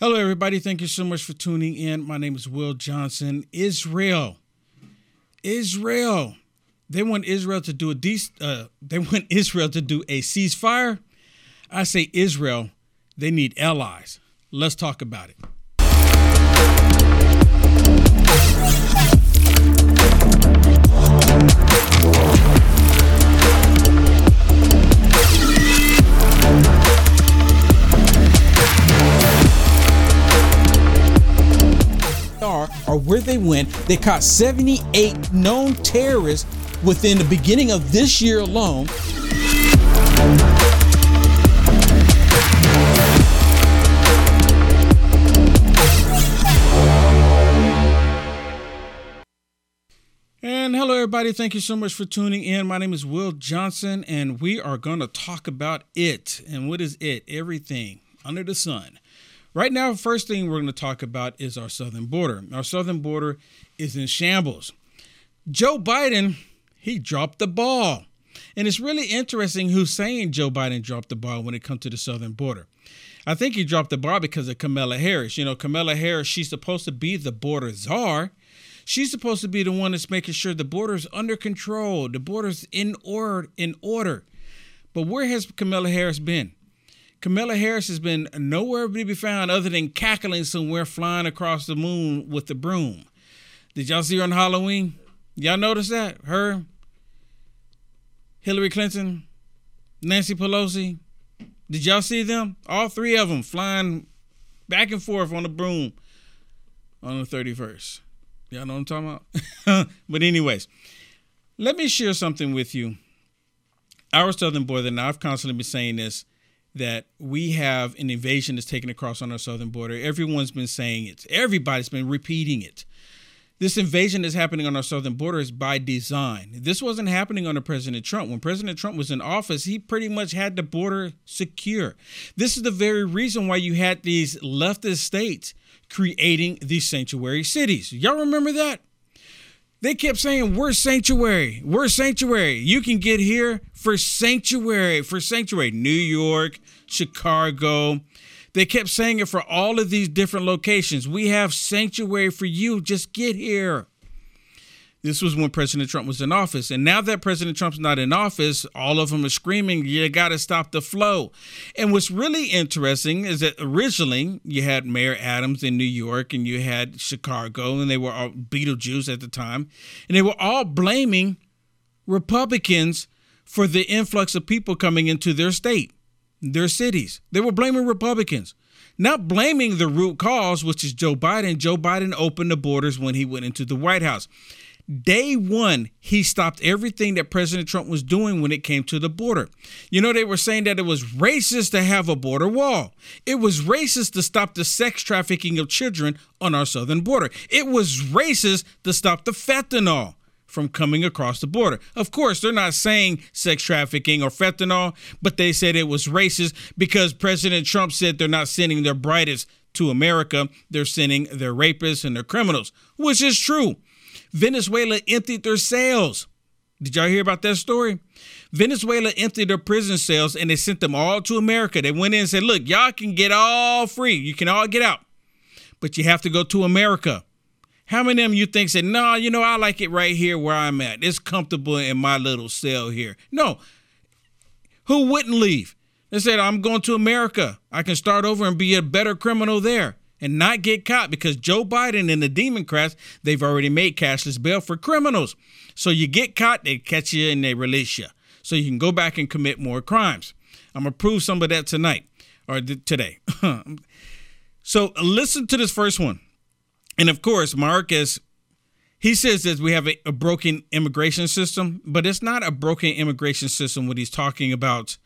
Hello, everybody. Thank you so much for tuning in. My name is Will Johnson. Israel, Israel. They want Israel to do a de- uh, They want Israel to do a ceasefire. I say Israel. They need allies. Let's talk about it. Where they went. They caught 78 known terrorists within the beginning of this year alone. And hello, everybody. Thank you so much for tuning in. My name is Will Johnson, and we are going to talk about it. And what is it? Everything under the sun. Right now, first thing we're going to talk about is our southern border. Our southern border is in shambles. Joe Biden, he dropped the ball. And it's really interesting who's saying Joe Biden dropped the ball when it comes to the southern border. I think he dropped the ball because of Kamala Harris. You know, Kamala Harris, she's supposed to be the border czar. She's supposed to be the one that's making sure the border is under control, the border's in order, in order. But where has Kamala Harris been? Kamala Harris has been nowhere to be found other than cackling somewhere flying across the moon with the broom. Did y'all see her on Halloween? Y'all notice that? Her, Hillary Clinton, Nancy Pelosi. Did y'all see them? All three of them flying back and forth on the broom on the 31st. Y'all know what I'm talking about? but, anyways, let me share something with you. Our southern border, now I've constantly been saying this, that we have an invasion that's taken across on our southern border. Everyone's been saying it, everybody's been repeating it. This invasion that's happening on our southern border is by design. This wasn't happening under President Trump. When President Trump was in office, he pretty much had the border secure. This is the very reason why you had these leftist states creating these sanctuary cities. Y'all remember that? They kept saying, We're sanctuary. We're sanctuary. You can get here for sanctuary, for sanctuary. New York, Chicago. They kept saying it for all of these different locations. We have sanctuary for you. Just get here. This was when President Trump was in office. And now that President Trump's not in office, all of them are screaming, you got to stop the flow. And what's really interesting is that originally you had Mayor Adams in New York and you had Chicago, and they were all Beetlejuice at the time. And they were all blaming Republicans for the influx of people coming into their state, their cities. They were blaming Republicans not blaming the root cause, which is Joe Biden. Joe Biden opened the borders when he went into the White House. Day one, he stopped everything that President Trump was doing when it came to the border. You know, they were saying that it was racist to have a border wall. It was racist to stop the sex trafficking of children on our southern border. It was racist to stop the fentanyl from coming across the border. Of course, they're not saying sex trafficking or fentanyl, but they said it was racist because President Trump said they're not sending their brightest to America, they're sending their rapists and their criminals, which is true. Venezuela emptied their cells. Did y'all hear about that story? Venezuela emptied their prison cells and they sent them all to America. They went in and said, Look, y'all can get all free. You can all get out, but you have to go to America. How many of them you think said, No, nah, you know, I like it right here where I'm at. It's comfortable in my little cell here. No. Who wouldn't leave? They said, I'm going to America. I can start over and be a better criminal there and not get caught because Joe Biden and the Democrats, they've already made cashless bail for criminals. So you get caught, they catch you and they release you. So you can go back and commit more crimes. I'm going to prove some of that tonight or th- today. so uh, listen to this first one. And of course, Mayorkas, he says that we have a, a broken immigration system, but it's not a broken immigration system when he's talking about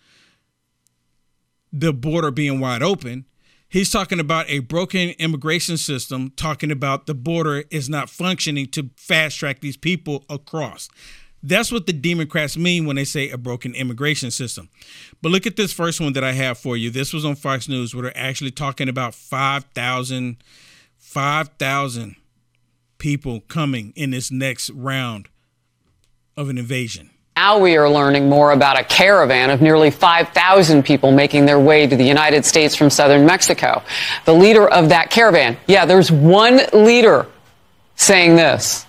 the border being wide open. He's talking about a broken immigration system, talking about the border is not functioning to fast track these people across. That's what the Democrats mean when they say a broken immigration system. But look at this first one that I have for you. This was on Fox News where they're actually talking about 5,000 people coming in this next round of an invasion. Now we are learning more about a caravan of nearly 5,000 people making their way to the United States from southern Mexico. The leader of that caravan, yeah, there's one leader saying this.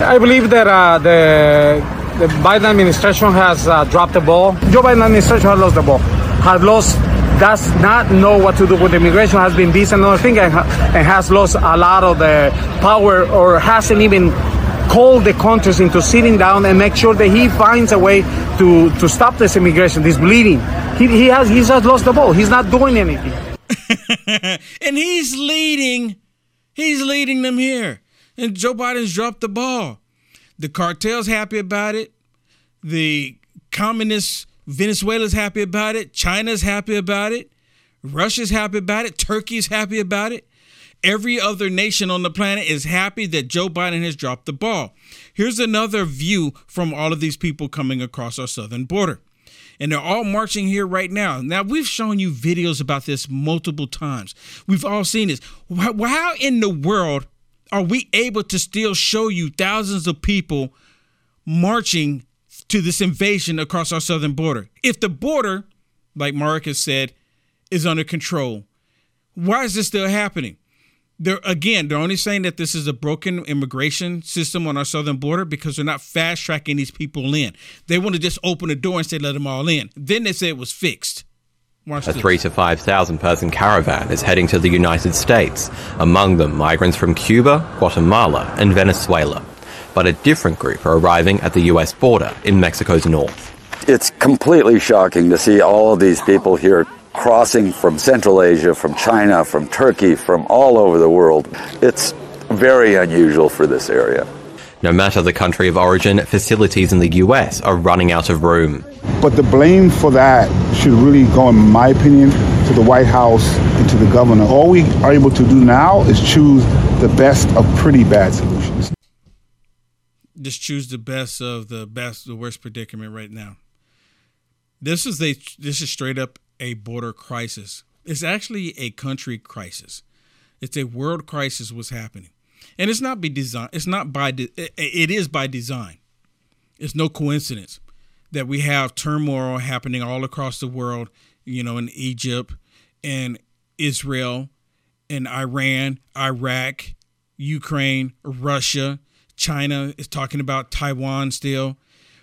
I believe that uh, the, the Biden administration has uh, dropped the ball. Joe Biden administration has lost the ball, has lost, does not know what to do with immigration, has been this and another thing, and, and has lost a lot of the power or hasn't even called the countries into sitting down and make sure that he finds a way to, to stop this immigration, this bleeding. He, he has he's just lost the ball. He's not doing anything. and he's leading. He's leading them here. And Joe Biden's dropped the ball. The cartel's happy about it. The communist Venezuela's happy about it. China's happy about it. Russia's happy about it. Turkey's happy about it. Every other nation on the planet is happy that Joe Biden has dropped the ball. Here's another view from all of these people coming across our southern border. And they're all marching here right now. Now, we've shown you videos about this multiple times. We've all seen this. How in the world are we able to still show you thousands of people marching to this invasion across our southern border? If the border, like Mayorkas said, is under control, why is this still happening? They're again they're only saying that this is a broken immigration system on our southern border because they're not fast tracking these people in they want to just open the door and say let them all in then they say it was fixed Watch a this. three to five thousand person caravan is heading to the United States, among them migrants from Cuba, Guatemala, and Venezuela. But a different group are arriving at the U.S. border in Mexico's north. It's completely shocking to see all of these people here crossing from Central Asia, from China, from Turkey, from all over the world. It's very unusual for this area. No matter the country of origin, facilities in the US are running out of room. But the blame for that should really go, in my opinion, to the White House and to the governor. All we are able to do now is choose the best of pretty bad solutions. Just choose the best of the best, the worst predicament right now. This is a this is straight up a border crisis. It's actually a country crisis. It's a world crisis what's happening. And it's not by design. It's not by de- it is by design. It's no coincidence that we have turmoil happening all across the world, you know, in Egypt and Israel and Iran, Iraq, Ukraine, Russia, China is talking about Taiwan still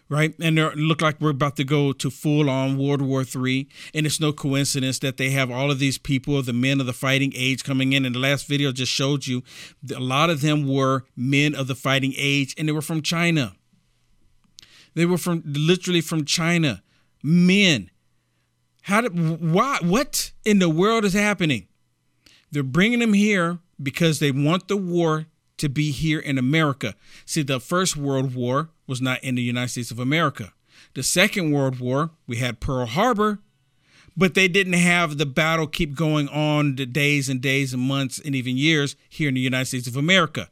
right? And they look like we're about to go to full on World War III. And it's no coincidence that they have all of these people, the men of the fighting age, coming in. And the last video just showed you a lot of them were men of the fighting age, and they were from China. They were from literally from China, men. How did why what in the world is happening? They're bringing them here because they want the war to be here in America. See, the First World War was not in the United States of America. The Second World War, we had Pearl Harbor, but they didn't have the battle keep going on the days and days and months and even years here in the United States of America.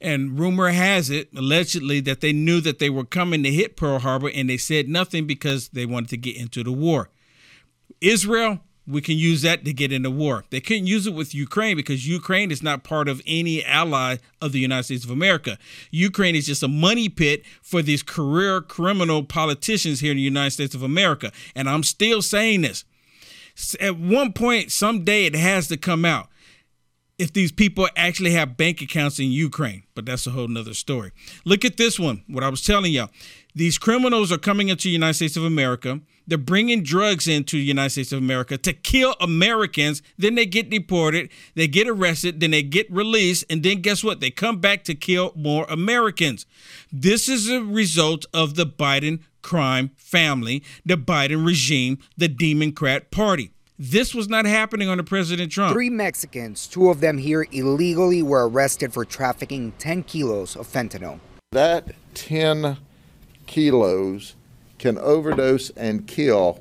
And rumor has it, allegedly, that they knew that they were coming to hit Pearl Harbor and they said nothing because they wanted to get into the war. Israel, we can use that to get into war. They couldn't use it with Ukraine because Ukraine is not part of any ally of the United States of America. Ukraine is just a money pit for these career criminal politicians here in the United States of America. And I'm still saying this. At one point, someday it has to come out if these people actually have bank accounts in Ukraine. But that's a whole nother story. Look at this one, what I was telling y'all. These criminals are coming into the United States of America. They're bringing drugs into the United States of America to kill Americans. Then they get deported, they get arrested, then they get released, and then guess what? They come back to kill more Americans. This is a result of the Biden crime family, the Biden regime, the Democrat Party. This was not happening under President Trump. Three Mexicans, two of them here illegally, were arrested for trafficking 10 kilos of fentanyl. That 10 kilos can overdose and kill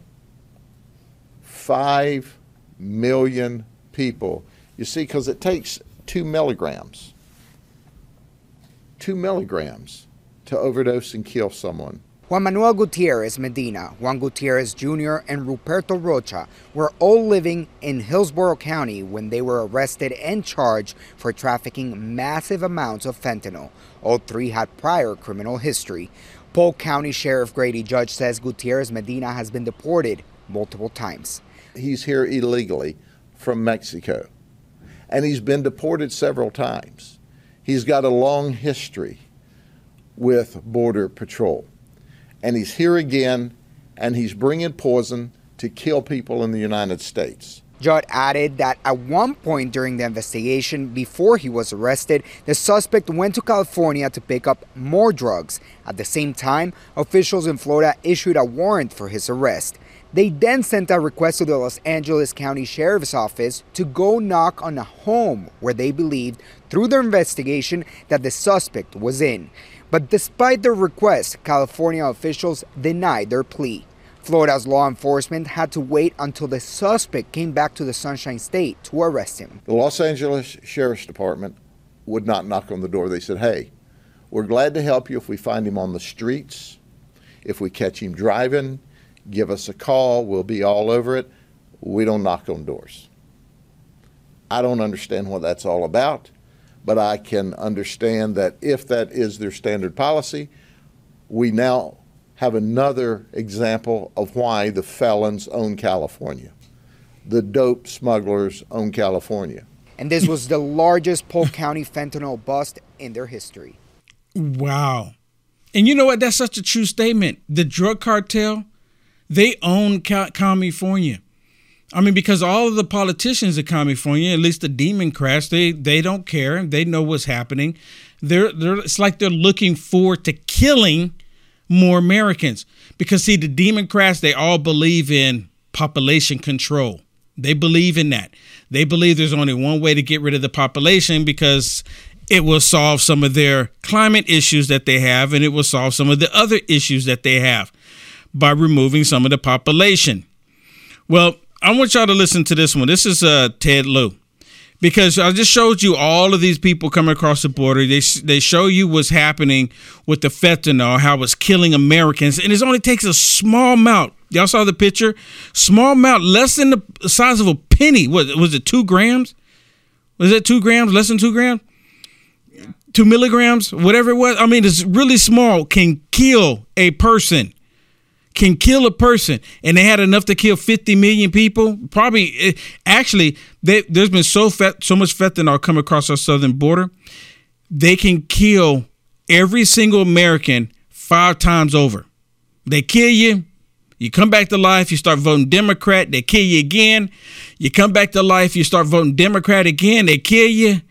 5 million people. You see, because it takes two milligrams, two milligrams to overdose and kill someone. Juan Manuel Gutierrez Medina, Juan Gutierrez Jr., and Ruperto Rocha were all living in Hillsborough County when they were arrested and charged for trafficking massive amounts of fentanyl. All three had prior criminal history. Polk County Sheriff Grady Judd says Gutierrez Medina has been deported multiple times. He's here illegally from Mexico, and he's been deported several times. He's got a long history with Border Patrol, and he's here again, and he's bringing poison to kill people in the United States. Judd added that at one point during the investigation, before he was arrested, the suspect went to California to pick up more drugs. At the same time, officials in Florida issued a warrant for his arrest. They then sent a request to the Los Angeles County Sheriff's Office to go knock on a home where they believed, through their investigation, that the suspect was in. But despite their request, California officials denied their plea. Florida's law enforcement had to wait until the suspect came back to the Sunshine State to arrest him. The Los Angeles Sheriff's Department would not knock on the door. They said, hey, we're glad to help you if we find him on the streets, if we catch him driving, give us a call, we'll be all over it. We don't knock on doors. I don't understand what that's all about, but I can understand that if that is their standard policy, we now have another example of why the felons own California. The dope smugglers own California. And this was the largest Polk County fentanyl bust in their history. Wow. And you know what? That's such a true statement. The drug cartel, they own California. I mean, because all of the politicians in California, at least the Democrats, they they don't care. They know what's happening. They're they're it's like they're looking forward to killing more Americans. Because, see, the Democrats, they all believe in population control. They believe in that. They believe there's only one way to get rid of the population because it will solve some of their climate issues that they have and it will solve some of the other issues that they have by removing some of the population. Well, I want y'all to listen to this one. This is uh, Ted Lieu because I just showed you all of these people coming across the border. They they show you what's happening with the fentanyl, how it's killing Americans, and it only takes a small amount. Y'all saw the picture, small amount, less than the size of a penny. What was it? Two grams? Was it two grams? Less than two grams? Two milligrams? Whatever it was. I mean, it's really small. Can kill a person can kill a person and they had enough to kill 50 million people probably eh, actually they, there's been so fat, so much fentanyl come across our southern border. They can kill every single american five times over. They kill you you come back to life you start voting democrat they kill you again. You come back to life you start voting democrat again they kill you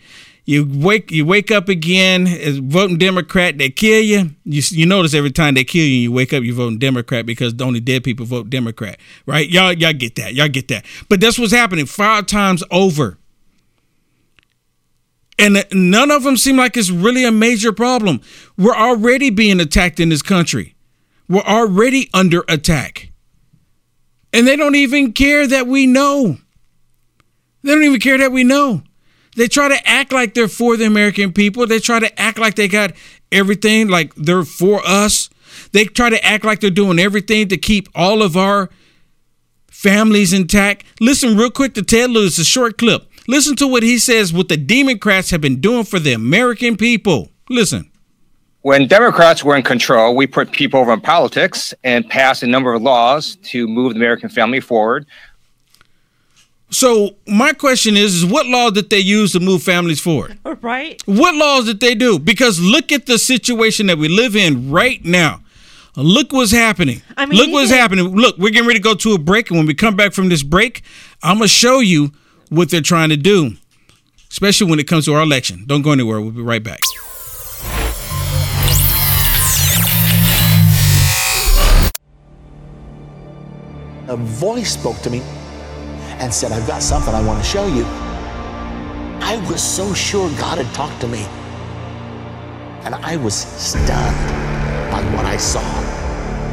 you wake you wake up again as voting Democrat. They kill you. You you notice every time they kill you, you wake up, you're voting Democrat because the only dead people vote Democrat, right? Y'all y'all get that. Y'all get that. But that's what's happening five times over. And uh, none of them seem like it's really a major problem. We're already being attacked in this country. We're already under attack. And they don't even care that we know. They don't even care that we know. They try to act like they're for the American people. They try to act like they got everything, like they're for us. They try to act like they're doing everything to keep all of our families intact. Listen real quick to Ted Lewis, a short clip. Listen to what he says what the Democrats have been doing for the American people. Listen. When Democrats were in control, we put people over in politics and passed a number of laws to move the American family forward. So my question is, is what law did they use to move families forward? Right. What laws did they do? Because look at the situation that we live in right now. Look what's happening. I mean, look what's happening. Look, we're getting ready to go to a break, and when we come back from this break, I'm gonna show you what they're trying to do, especially when it comes to our election. Don't go anywhere. We'll be right back. A voice spoke to me and said, I've got something I want to show you. I was so sure God had talked to me. And I was stunned by what I saw.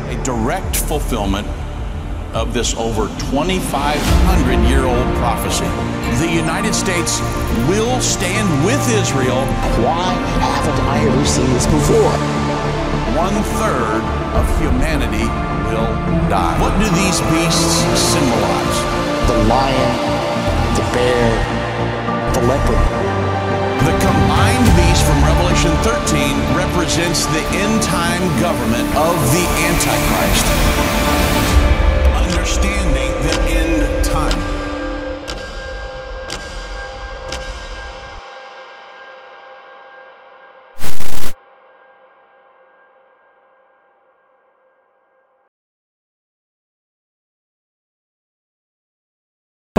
A direct fulfillment of this over 2,500 year old prophecy. The United States will stand with Israel. Why haven't I ever seen this before? One third of humanity will die. What do these beasts symbolize? The lion, the bear, the leopard. The combined beast from Revelation 13 represents the end time government of the Antichrist. Understanding the end time.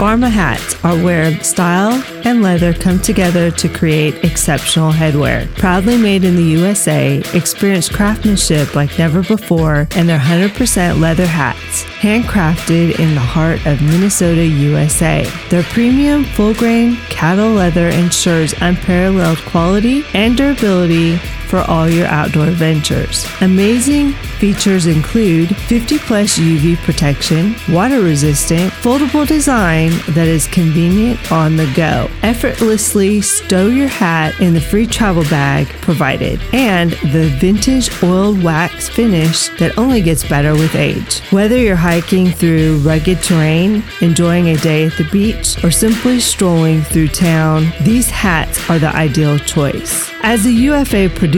Pharma hats are where style and leather come together to create exceptional headwear. Proudly made in the USA, experience craftsmanship like never before, and their 100% leather hats, handcrafted in the heart of Minnesota, USA. Their premium full grain cattle leather ensures unparalleled quality and durability for all your outdoor ventures. Amazing features include 50 plus UV protection, water resistant, foldable design that is convenient on the go. Effortlessly stow your hat in the free travel bag provided, and the vintage oiled wax finish that only gets better with age. Whether you're hiking through rugged terrain, enjoying a day at the beach, or simply strolling through town, these hats are the ideal choice. As a UFA producer,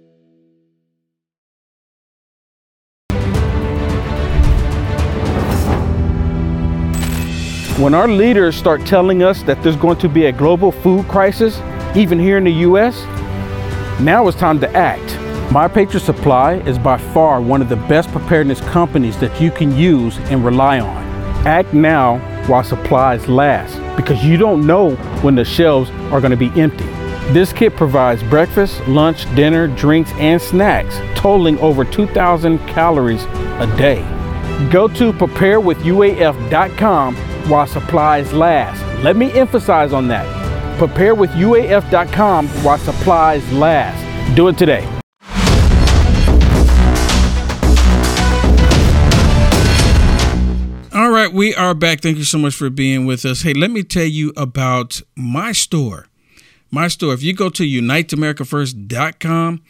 When our leaders start telling us that there's going to be a global food crisis, even here in the U.S., now it's time to act. My Patriot Supply is by far one of the best preparedness companies that you can use and rely on. Act now while supplies last because you don't know when the shelves are going to be empty. This kit provides breakfast, lunch, dinner, drinks, and snacks, totaling over 2,000 calories a day. Go to preparewithuaf.com while supplies last. Let me emphasize on that. Prepare with UAF.com while supplies last. Do it today. All right, we are back. Thank you so much for being with us. Hey, let me tell you about my store. My store. If you go to uniteamericafirst.com,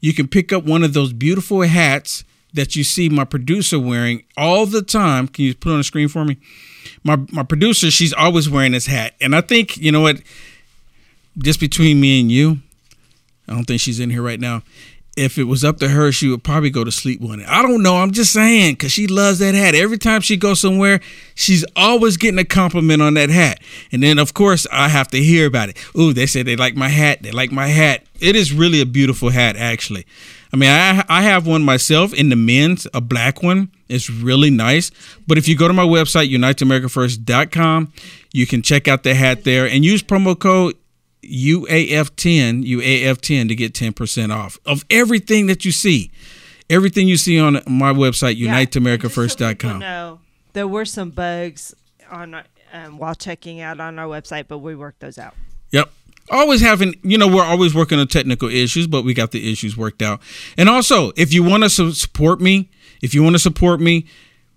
you can pick up one of those beautiful hats that you see my producer wearing all the time. Can you put on the screen for me? My my producer, she's always wearing this hat. And I think, you know what, just between me and you, I don't think she's in here right now. If it was up to her, she would probably go to sleep with it. I don't know. I'm just saying because she loves that hat. Every time she goes somewhere, she's always getting a compliment on that hat. And then, of course, I have to hear about it. Ooh, they said they like my hat. They like my hat. It is really a beautiful hat, actually. I mean, I I have one myself in the men's, a black one. It's really nice. But if you go to my website, uniteamericafirst.com, you can check out the hat there and use promo code UAF10, UAF10 to get 10% off of everything that you see. Everything you see on my website, uniteamericafirst.com. No, there were some bugs on um, while checking out on our website, but we worked those out. Yep. Always having, you know, we're always working on technical issues, but we got the issues worked out. And also, if you want to support me, if you want to support me,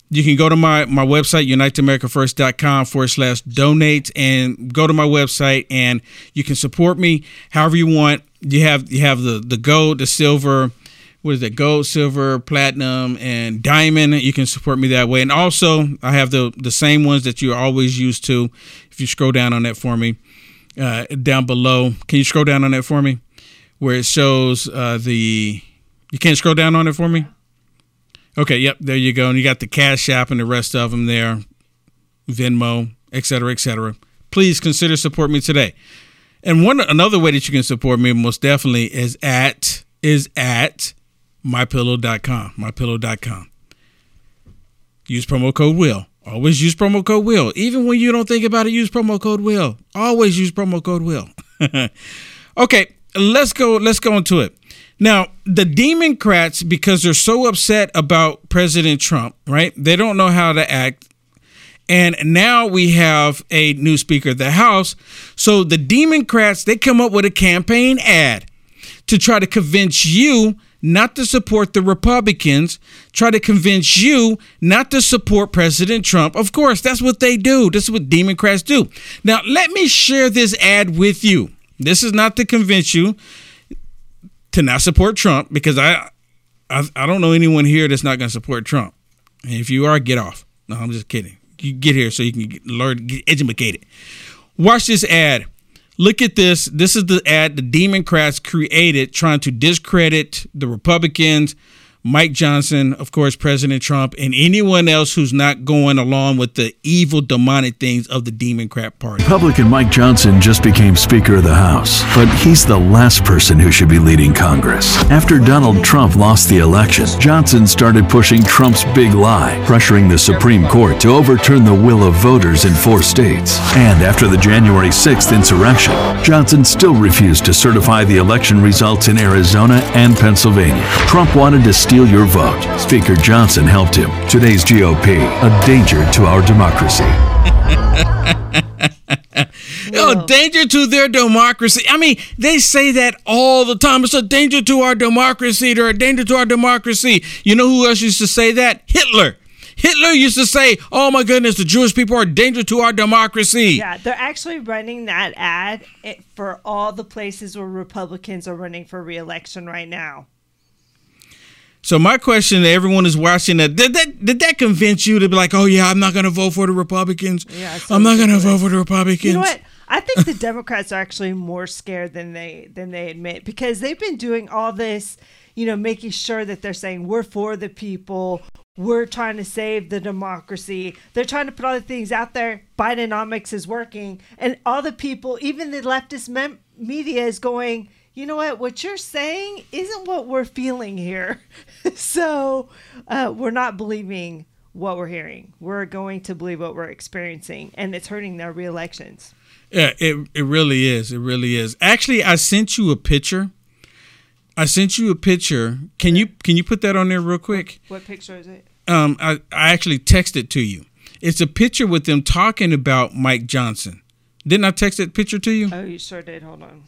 you can go to my, my website, uniteamericafirst.com forward slash donate, and go to my website and you can support me however you want. You have you have the, the gold, the silver, what is that? Gold, silver, platinum, and diamond. You can support me that way. And also I have the the same ones that you're always used to. If you scroll down on that for me, uh, down below. Can you scroll down on that for me? Where it shows uh, the you can't scroll down on it for me? Okay, yep, there you go. And you got the Cash App and the rest of them there, Venmo, et cetera, et cetera. Please consider support me today. And one another way that you can support me most definitely is at is at mypillow.com. Mypillow.com. Use promo code Will. Always use promo code Will. Even when you don't think about it, use promo code Will. Always use promo code Will. okay, let's go. Let's go into it. Now, the Democrats, because they're so upset about President Trump, right? They don't know how to act. And now we have a new Speaker of the House. So the Democrats, they come up with a campaign ad to try to convince you not to support the Republicans, try to convince you not to support President Trump. Of course, that's what they do. This is what Democrats do. Now, let me share this ad with you. This is not to convince you to not support Trump because I I, I don't know anyone here that's not going to support Trump. And if you are, get off. No, I'm just kidding. You get here so you can get, learn, get educated. Watch this ad. Look at this. This is the ad the Democrats created trying to discredit the Republicans, Mike Johnson, of course, President Trump, and anyone else who's not going along with the evil, demonic things of the Democrat Party. Republican Mike Johnson just became Speaker of the House, but he's the last person who should be leading Congress. After Donald Trump lost the election, Johnson started pushing Trump's big lie, pressuring the Supreme Court to overturn the will of voters in four states. And after the January 6th insurrection, Johnson still refused to certify the election results in Arizona and Pennsylvania. Trump wanted to steal your vote. Speaker Johnson helped him. Today's GOP, a danger to our democracy. Oh, danger to their democracy. I mean, they say that all the time. It's a danger to our democracy. They're a danger to our democracy. You know who else used to say that? Hitler. Hitler used to say, "Oh my goodness, the Jewish people are a danger to our democracy." Yeah, they're actually running that ad eh, for all the places where Republicans are running for reelection right now. So my question to everyone is watching that did that did that convince you to be like, "Oh yeah, I'm not going to vote for the Republicans. Yeah, so I'm not going to vote for the Republicans." You know what? I think the Democrats are actually more scared than they than they admit because they've been doing all this, you know, making sure that they're saying we're for the people, we're trying to save the democracy. They're trying to put all the things out there. Bidenomics is working, and all the people, even the leftist mem- media, is going. You know what? What you're saying isn't what we're feeling here. so uh, we're not believing what we're hearing. We're going to believe what we're experiencing, and it's hurting their re-elections. Yeah, it it really is. It really is. Actually, I sent you a picture. I sent you a picture. Can you can you put that on there real quick? What picture is it? Um, I I actually texted to you. It's a picture with them talking about Mike Johnson. Didn't I text that picture to you? Oh, you sure did. Hold on.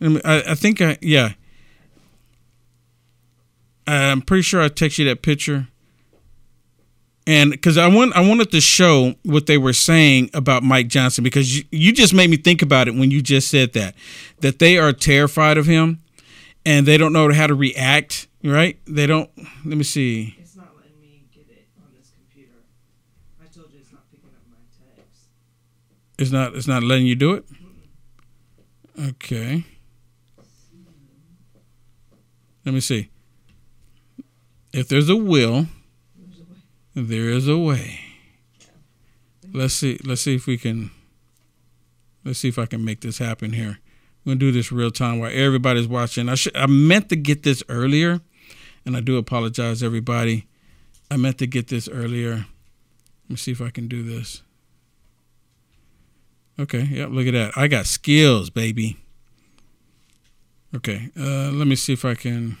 I, mean, I, I think I yeah. I'm pretty sure I texted you that picture. And because I want, I wanted to show what they were saying about Mike Johnson because you, you just made me think about it when you just said that, that they are terrified of him, and they don't know how to react. Right? They don't. Let me see. It's not letting me get it on this computer. I told you it's not picking up my text. It's not. It's not letting you do it. Okay. Let me see. If there's a will, there is a way. Let's see. Let's see if we can. Let's see if I can make this happen here. I'm gonna do this real time while everybody's watching. I should. I meant to get this earlier, and I do apologize, everybody. I meant to get this earlier. Let me see if I can do this. Okay. Yep. Look at that. I got skills, baby. Okay. Uh, let me see if I can.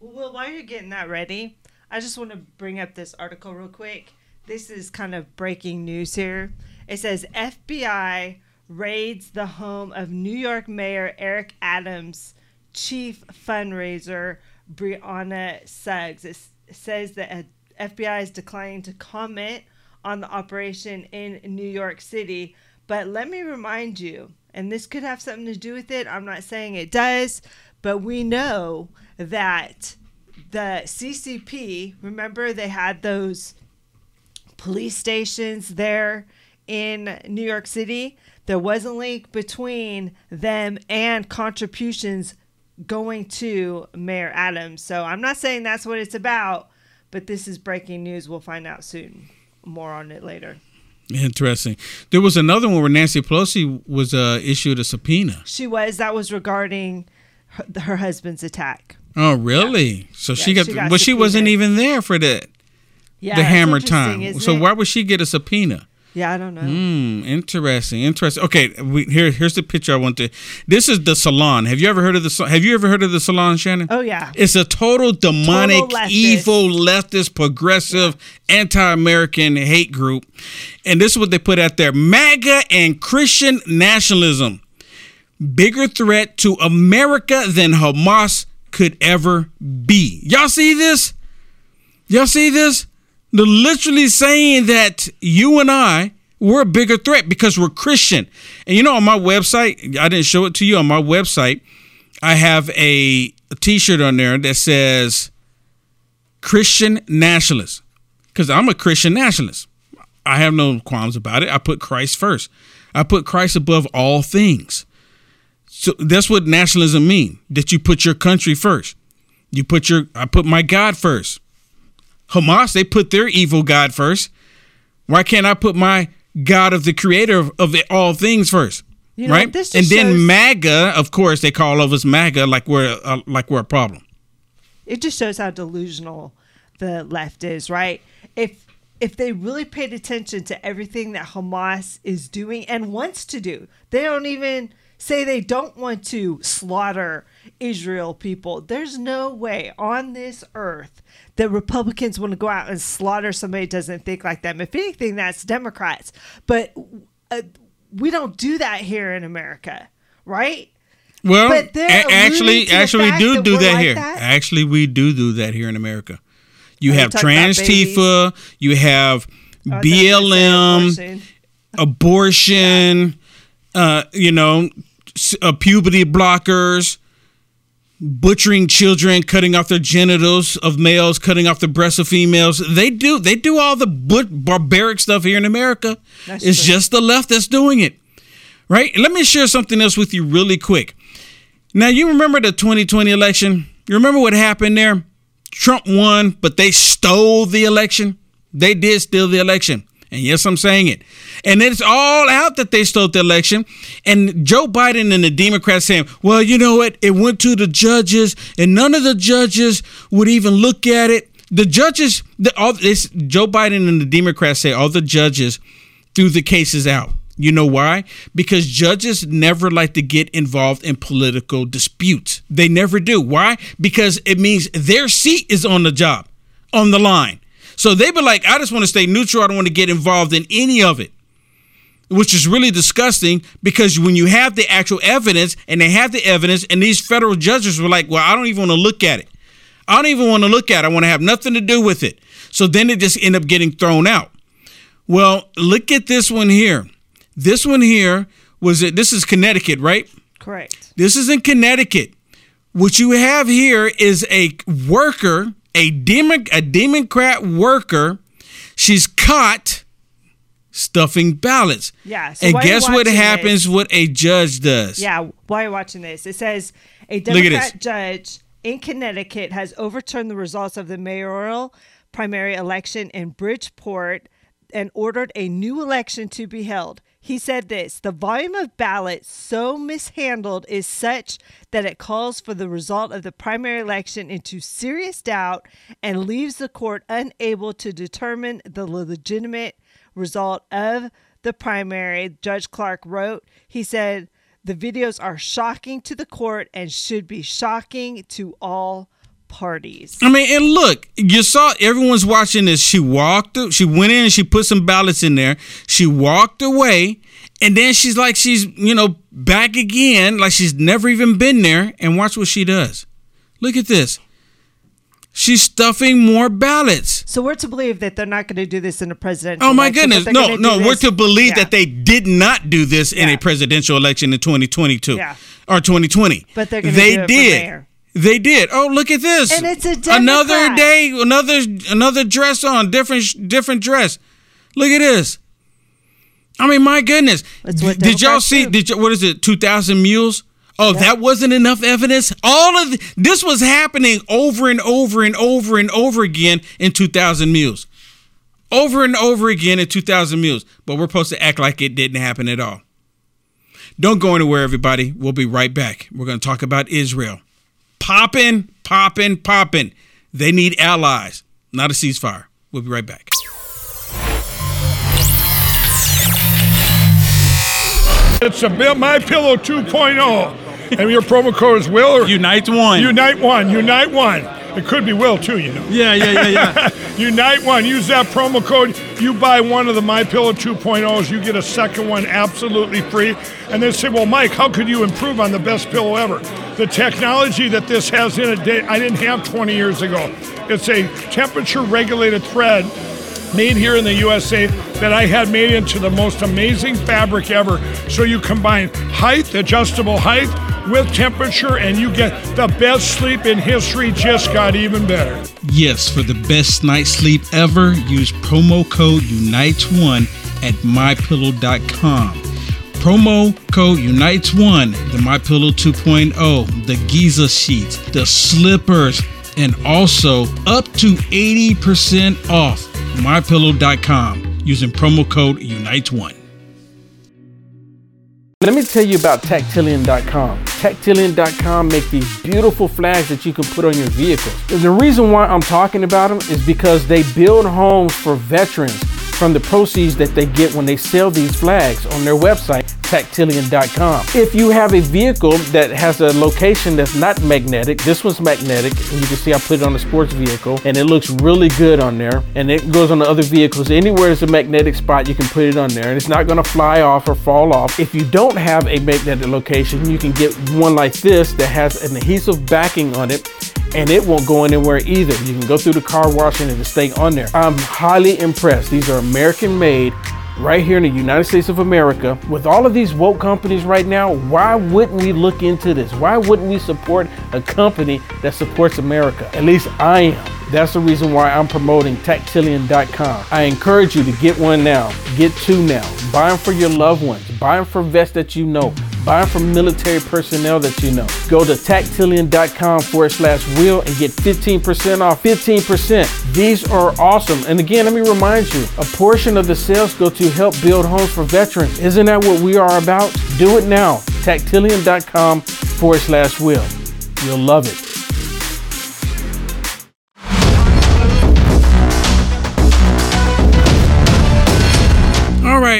Well, while you're getting that ready, I just want to bring up this article real quick. This is kind of breaking news here. It says FBI raids the home of New York Mayor Eric Adams' chief fundraiser, Brianna Suggs. It says that uh, FBI is declining to comment on the operation in New York City. But let me remind you, and this could have something to do with it. I'm not saying it does, but we know that the CCP, remember they had those police stations there in New York City. There was a link between them and contributions going to Mayor Adams. So I'm not saying that's what it's about, but this is breaking news. We'll find out soon. More on it later. Interesting. There was another one where Nancy Pelosi was uh, issued a subpoena. She was. That was regarding her, her husband's attack. Oh, really? So she Yeah, got, she got but she wasn't even there for that. Yeah, the hammer time. So it? why would she get a subpoena? Yeah, I don't know. Hmm. Interesting. Interesting. Okay. We, here. Here's the picture I want to. This is the salon. Have you ever heard of the? Have you ever heard of the salon, Shannon? Oh yeah. It's a total demonic, Total leftist. evil, leftist, progressive, anti-American hate group, and this is what they put out there: MAGA and Christian nationalism. bigger threat to America than Hamas could ever be. Y'all see this? Y'all see this? They're literally saying that you and I we're a bigger threat because we're Christian. And you know, on my website, I didn't show it to you on my website. I have a a t-shirt on there that says Christian nationalist because I'm a Christian nationalist. I have no qualms about it. I put Christ first. I put Christ above all things. So that's what nationalism mean. That you put your country first. You put your I put my God first. Hamas, they put their evil God first. Why can't I put my God of the creator of, of all things first? You know, right? And then shows- MAGA, of course, they call of us MAGA like we're uh, like we're a problem. it just shows how delusional the left is, right? If if they really paid attention to everything that Hamas is doing and wants to do, they don't even say they don't want to slaughter Israel people. There's no way on this earth that Republicans want to go out and slaughter somebody who doesn't think like them. If anything, that's Democrats. But uh, we don't do that here in America, right? Well, a- actually, alluding to the actually, we do that do that like here. that? Actually, we do do that here in America. You Are have about trans? Tifa, you have Oh, I thought you were gonna say BLM, abortion. abortion, uh, you know, uh, puberty blockers, butchering children, cutting off their genitals of males, cutting off the breasts of females. They do they do all the but- barbaric stuff here in America. That's it's true. just the left that's doing it. Right? Let me share something else with you really quick. Now, you remember the 2020 election? You remember what happened there? Trump won, but they stole the election. They did steal the election. And yes, I'm saying it. And it's all out that they stole the election. And Joe Biden and the Democrats saying, well, you know what? It went to the judges, and none of the judges would even look at it. The judges, the, all this, Joe Biden and the Democrats say all the judges threw the cases out. You know why? Because judges never like to get involved in political disputes. They never do. Why? Because it means their seat is on the job, on the line. So they be like, I just want to stay neutral. I don't want to get involved in any of it. Which is really disgusting because when you have the actual evidence and they have the evidence, and these federal judges were like, Well, I don't even want to look at it. I don't even want to look at it. I want to have nothing to do with it. So then it just end up getting thrown out. Well, look at this one here. This one here was it. This is Connecticut, right? Correct. This is in Connecticut. What you have here is a worker, a Demo- a Democrat worker. She's caught stuffing ballots. Yeah. So and guess what happens? this- what a judge does? Yeah, while you're watching this, it says a Democrat judge in Connecticut has overturned the results of the mayoral primary election in Bridgeport and ordered a new election to be held. He said this the volume of ballots so mishandled is such that it calls for the result of the primary election into serious doubt and leaves the court unable to determine the legitimate result of the primary. Judge Clark wrote, he said, the videos are shocking to the court and should be shocking to all parties. I mean, and look, you saw everyone's watching this. She walked, she went in and she put some ballots in there. She walked away, and then she's like, she's, you know, back again, like she's never even been there. And watch what she does. Look at this. She's stuffing more ballots. So we're to believe that they're not going to do this in a presidential Oh my election, goodness. No, no, we're to believe Yeah. that they did not do this in Yeah. a presidential election in 2022 Yeah. or 2020. But they're They do it for did. They did. Oh, look at this. And it's a another day, another another dress on, different different dress. Look at this. I mean, my goodness. That's what did y'all see? do. Did you, what is it? Two thousand mules. Oh, that wasn't enough evidence. All of th- this was happening over and over and over and over again in two thousand mules, over and over again in two thousand mules. But we're supposed to act like it didn't happen at all. Don't go anywhere, everybody. We'll be right back. We're going to talk about Israel. Popping, popping, popping. They need allies, not a ceasefire. We'll be right back. It's a Bill My Pillow 2.0, and your promo code is Will. Or Unite one. Unite one. Unite one. It could be Will too, you know. Yeah, yeah, yeah, yeah. Unite One. Use that promo code. You buy one of the My Pillow 2.0s, you get a second one absolutely free. And they say, well, Mike, how could you improve on the best pillow ever? The technology that this has in it, I didn't have 20 years ago. It's a temperature regulated thread made here in the USA that I had made into the most amazing fabric ever. So you combine height, adjustable height, with temperature, and you get the best sleep in history. Just got even better. Yes, for the best night's sleep ever, use promo code UNITES1 at mypillow.com. Promo code UNITES1, the My Pillow 2.0, the Giza sheets, the slippers, and also up to 80% off mypillow.com using promo code UNITES1. Let me tell you about Tactilian.com. Tactilian.com make these beautiful flags that you can put on your vehicles. And the reason why I'm talking about them is because they build homes for veterans from the proceeds that they get when they sell these flags on their website, tactilian.com. If you have a vehicle that has a location that's not magnetic, this one's magnetic, and you can see I put it on a sports vehicle, and it looks really good on there, and it goes on the other vehicles. Anywhere there's a magnetic spot, you can put it on there, and it's not gonna fly off or fall off. If you don't have a magnetic location, you can get one like this that has an adhesive backing on it and it won't go anywhere either. You can go through the car wash and it'll stay on there. I'm highly impressed. These are American made right here in the United States of America. With all of these woke companies right now, why wouldn't we look into this? Why wouldn't we support a company that supports America? At least I am. That's the reason why I'm promoting Tactilian.com. I encourage you to get one now. Get two now. Buy them for your loved ones. Buy them for vets that you know. Buy from military personnel that you know. Go to tactilian.com forward slash will and get 15% off. 15%. These are awesome. And again, let me remind you a portion of the sales go to help build homes for veterans. Isn't that what we are about? Do it now. Tactilian.com forward slash will. You'll love it.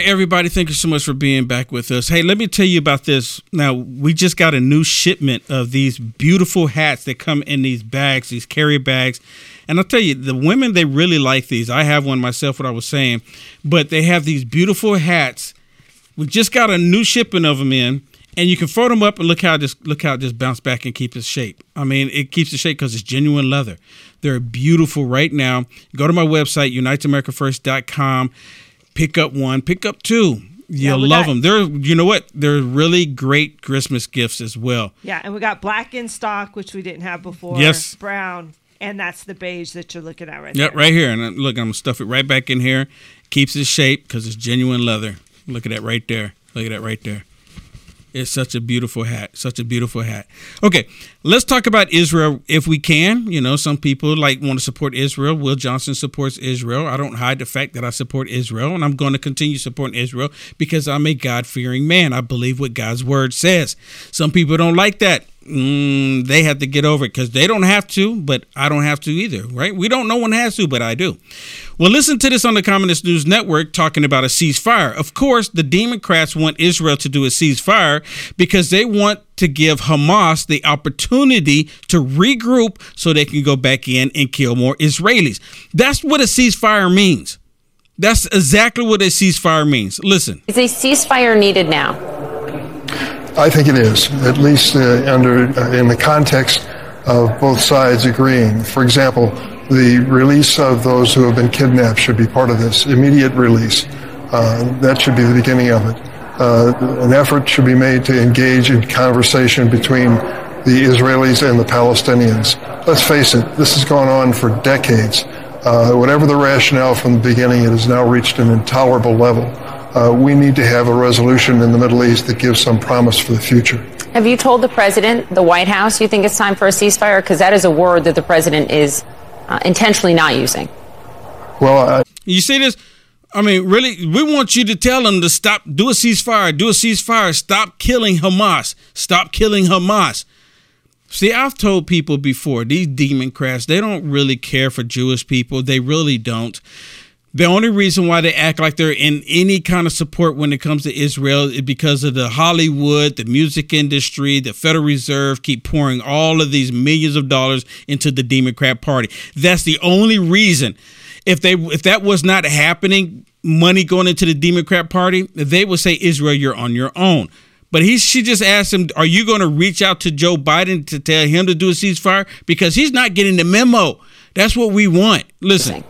Everybody, thank you so much for being back with us. Hey, let me tell you about this. Now, we just got a new shipment of these beautiful hats that come in these bags, these carry bags. And I'll tell you, the women, they really like these. I have one myself, what I was saying, but they have these beautiful hats. We just got a new shipment of them in, and you can fold them up and look how just look how it just bounce back and keep its shape. I mean, it keeps the shape because it's genuine leather. They're beautiful right now. Go to my website, unitesamericafirst.com pick up one, pick up two. You'll we love got- them. They're, you know what? They're really great Christmas gifts as well. Yeah, and we got black in stock, which we didn't have before. Yes. Brown, and that's the beige that you're looking at right Yep, there. right here. And uh, look, I'm gonna stuff it right back in here. Keeps its shape because it's genuine leather. Look at that right there. Look at that right there. It's such a beautiful hat. Such a beautiful hat. Okay, let's talk about Israel if we can. You know, some people like want to support Israel. Will Johnson supports Israel. I don't hide the fact that I support Israel, and I'm going to continue supporting Israel because I'm a God fearing man. I believe what God's word says. Some people don't like that. Mm, they have to get over it because they don't have to, but I don't have to either, right? We don't. No one has to, but I do. Well, listen to this on the Communist News Network talking about a ceasefire. Of course, the Democrats want Israel to do a ceasefire because they want to give Hamas the opportunity to regroup so they can go back in and kill more Israelis. That's what a ceasefire means. That's exactly what a ceasefire means. Listen. Is a ceasefire needed now? I think it is, at least uh, under uh, in the context of both sides agreeing. For example, the release of those who have been kidnapped should be part of this immediate release. Uh, that should be the beginning of it. Uh, an effort should be made to engage in conversation between the Israelis and the Palestinians. Let's face it, this has gone on for decades. Uh, whatever the rationale from the beginning, it has now reached an intolerable level. Uh, we need to have a resolution in the Middle East that gives some promise for the future. Have you told the president, the White House, you think it's time for a ceasefire? Because that is a word that the president is uh, intentionally not using. Well, I, You see this? I mean, really, we want you to tell them to stop, do a ceasefire, do a ceasefire, stop killing Hamas, stop killing Hamas. See, I've told people before, these democrats, they don't really care for Jewish people. They really don't. The only reason why they act like they're in any kind of support when it comes to Israel is because of the Hollywood, the music industry, the Federal Reserve keep pouring all of these millions of dollars into the Democrat Party. That's the only reason. If they if that was not happening, money going into the Democrat Party, they would say Israel, you're on your own. But he she just asked him, "Are you going to reach out to Joe Biden to tell him to do a ceasefire?" Because he's not getting the memo. That's what we want. Listen.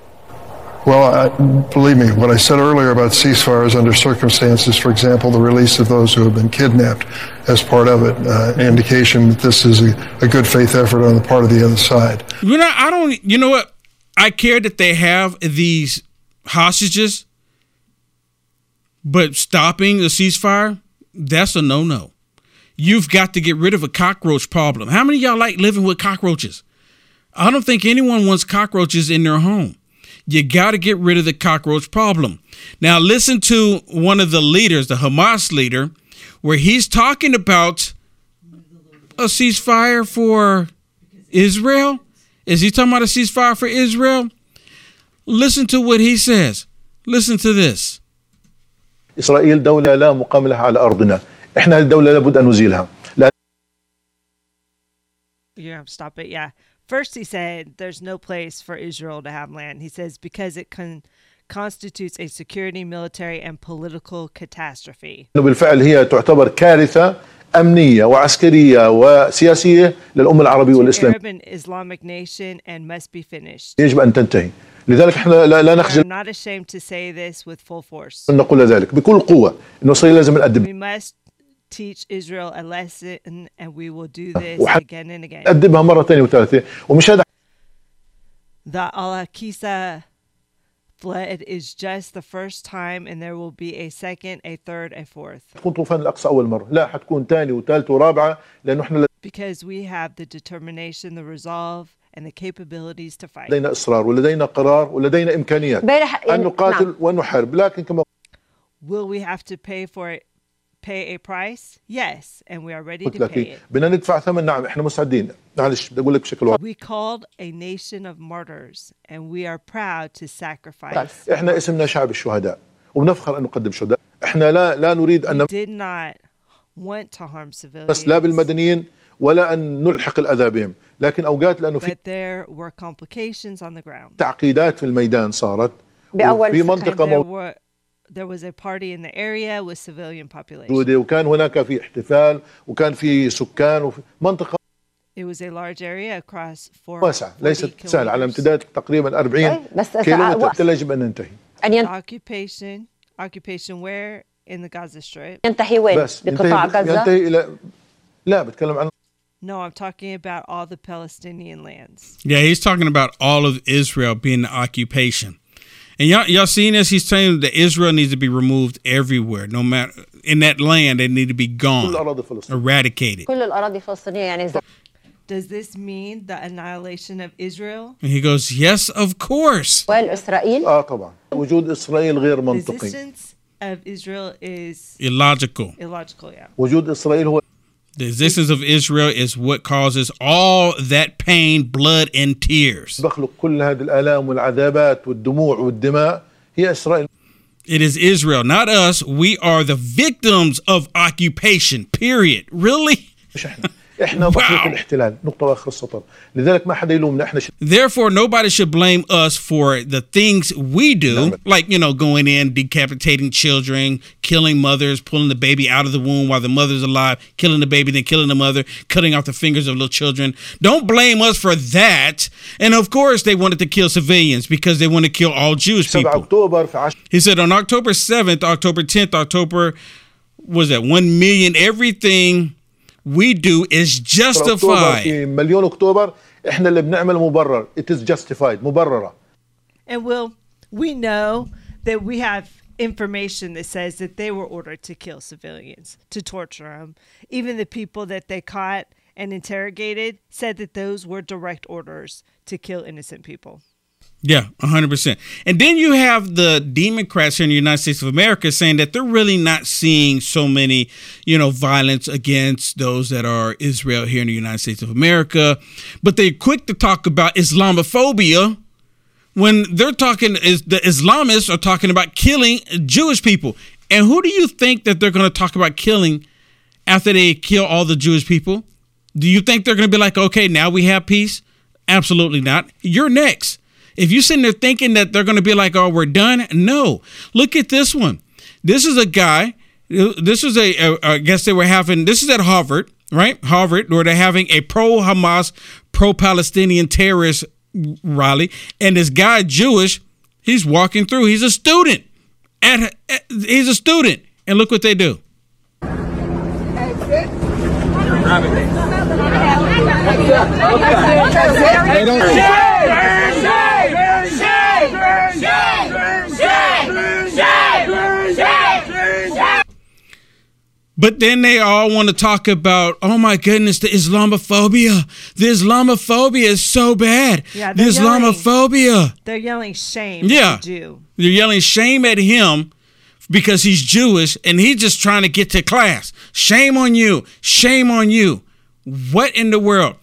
Well, I, believe me, what I said earlier about ceasefires under circumstances, for example, the release of those who have been kidnapped as part of it, uh, indication that this is a, a good faith effort on the part of the other side. You know, I don't. You know what? I care that they have these hostages, but stopping the ceasefire, that's a no-no. You've got to get rid of a cockroach problem. How many y'all like living with cockroaches? I don't think anyone wants cockroaches in their home. You got to get rid of the cockroach problem. Now, listen to one of the leaders, the Hamas leader, where he's talking about a ceasefire for Israel. Is he talking about a ceasefire for Israel? Listen to what he says. Listen to this. إسرائيل دولة لا مقام لها على أرضنا إحنا الدولة لابد أن نزيلها لا You have to stop it. Yeah. First, he said there's no place for Israel to have land. He says because it con- constitutes a security, military, and political catastrophe. بالفعل هي تعتبر كارثة أمنية وعسكرية وسياسية للأمة العربية والإسلام Arab and Islamic nation and must be finished. يجب أن تنتهي لذلك احنا لا, لا نخجل I'm not ashamed to say this with full force. أن نقول ذلك بكل قوة إنه إسرائيل لازم نقدم We must teach Israel a lesson, and we will do this وحت- again and again. نقدمها مرة ثانية وثالثة ومش هذا The Al Aqsa flood is just the first time, and there will be a second, a third, a fourth. تكون طوفان الأقصى أول مرة لا حتكون ثاني وثالثة ورابعة لأنه احنا Because we have the determination, the resolve, and the capabilities to fight. لدينا إصرار ولدينا قرار ولدينا إمكانيات بيرح- أن نقاتل نعم. ونحارب لكن كما Will we have to pay for it? Pay a price? Yes, and we are ready to pay لك it. بدنا ندفع ثمن نعم إحنا مستعدين معلش بدي أقول لك بشكل واضح We called a nation of martyrs, and we are proud to sacrifice. إحنا اسمنا شعب الشهداء وبنفخر أن نقدم شهداء إحنا لا لا نريد أن We did not want to harm civilians, بس لا بالمدنيين ولا أن نلحق الاذى بهم لكن أوقات لأنه في but there were complications on the ground. تعقيدات في الميدان صارت بأول في منطقة there were there was a party in the area with civilian population. موجوده وكان هناك في احتفال وكان في سكان وفي منطقه It was a large area across four واسعه 40 ليست سهله على kilometers. امتداد تقريبا 40 بس كيلومتر وقت. حتى يجب ان ننتهي Occupation, occupation where in the Gaza Strip? ينتهي وين؟ بس بقطاع ينتهي, غزة؟ ينتهي الى لا بتكلم عن No, I'm talking about all the Palestinian lands. Yeah, he's talking about all of Israel being the occupation. And y'all y'all seen this? He's saying that Israel needs to be removed everywhere, no matter in that land, they need to be gone, eradicated. Does this mean the annihilation of Israel? And he goes, yes, of course. The existence of Israel is illogical. Illogical, yeah. The existence of Israel is what causes all that pain, blood, and tears. It is Israel, not us. We are the victims of occupation, period. Really? مش احنا احنا ضحية الاحتلال نقطة واخر السطر لذلك ما حدا يلومنا احنا ش... Therefore, nobody should blame us for the things we do, like, you know, going in, decapitating children, killing mothers, pulling the baby out of the womb while the mother's alive, killing the baby, then killing the mother, cutting off the fingers of little children. Don't blame us for that. And of course, they wanted to kill civilians because they want to kill all Jewish 7 people. أكتوبر في 10 He said on October 7th, October 10th, October, was that 1 million, everything we do is أكتوبر justified. في مليون أكتوبر احنا اللي بنعمل مبرر it is justified مبررة And will we know that we have information that says that they were ordered to kill civilians, to torture them. Even the people that they caught and interrogated said that those were direct orders to kill innocent people. Yeah, 100%. And then you have the Democrats here in the United States of America saying that they're really not seeing so many, you know, violence against those that are Israel here in the United States of America. But they're quick to talk about Islamophobia when they're talking is the Islamists are talking about killing Jewish people. And who do you think that they're going to talk about killing after they kill all the Jewish people? Do you think they're going to be like, okay, now we have peace? Absolutely not. You're next. If you're sitting there thinking that they're going to be like, oh, we're done, no. Look at this one. This is a guy. This is a, a I guess they were having, this is at Harvard, right? Harvard, where they're having a pro Hamas, pro Palestinian terrorist rally. And this guy, Jewish, he's walking through. He's a student. At, at he's a student. And look what they do. Don't. But then they all want to talk about, oh my goodness, the Islamophobia. The Islamophobia is so bad. Yeah, the they're yelling- Islamophobia. They're yelling shame. Yeah. Jew. They're yelling shame at him because he's Jewish and he's just trying to get to class. Shame on you. Shame on you. What in the world?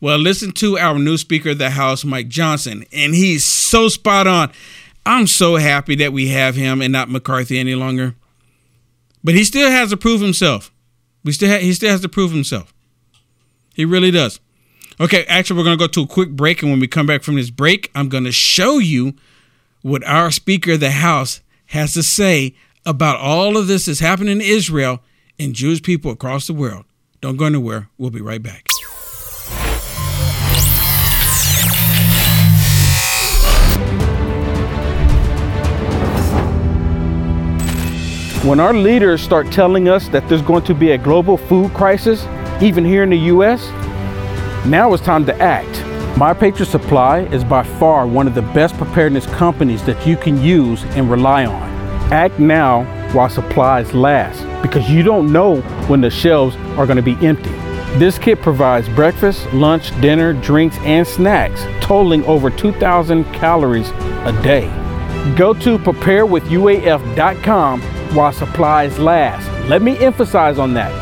Well, listen to our new Speaker of the House, Mike Johnson, and he's so spot on. I'm so happy that we have him and not McCarthy any longer. But he still has to prove himself. We still ha- he still has to prove himself. He really does. Okay, actually, we're going to go to a quick break. And when we come back from this break, I'm going to show you what our Speaker of the House has to say about all of this that's happening in Israel and Jewish people across the world. Don't go anywhere. We'll be right back. When our leaders start telling us that there's going to be a global food crisis, even here in the U.S., now it's time to act. My Patriot Supply is by far one of the best preparedness companies that you can use and rely on. Act now while supplies last because you don't know when the shelves are going to be empty. This kit provides breakfast, lunch, dinner, drinks, and snacks, totaling over 2,000 calories a day. Go to preparewithuaf.com while supplies last. Let me emphasize on that.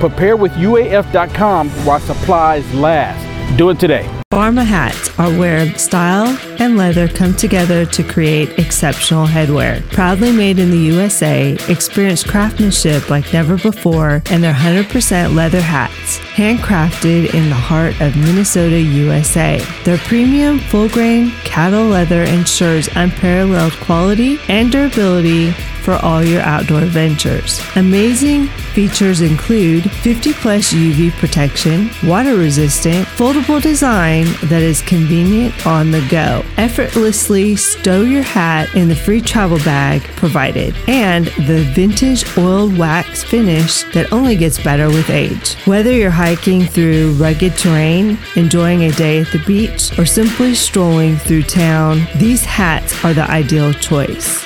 Prepare with UAF.com while supplies last. Do it today. Pharma hats are where style and leather come together to create exceptional headwear. Proudly made in the USA, experience craftsmanship like never before, and they're 100% leather hats, handcrafted in the heart of Minnesota, USA. Their premium full grain cattle leather ensures unparalleled quality and durability for all your outdoor ventures. Amazing features include 50 plus UV protection, water resistant, foldable design that is convenient on the go. Effortlessly stow your hat in the free travel bag provided, and the vintage oiled wax finish that only gets better with age. Whether you're hiking through rugged terrain, enjoying a day at the beach, or simply strolling through town, these hats are the ideal choice.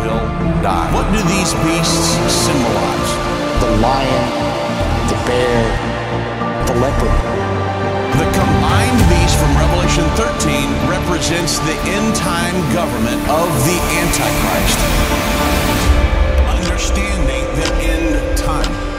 will die. What do these beasts symbolize? The lion, the bear, the leopard. The combined beast from Revelation 13 represents the end time government of the Antichrist. Understanding the end time.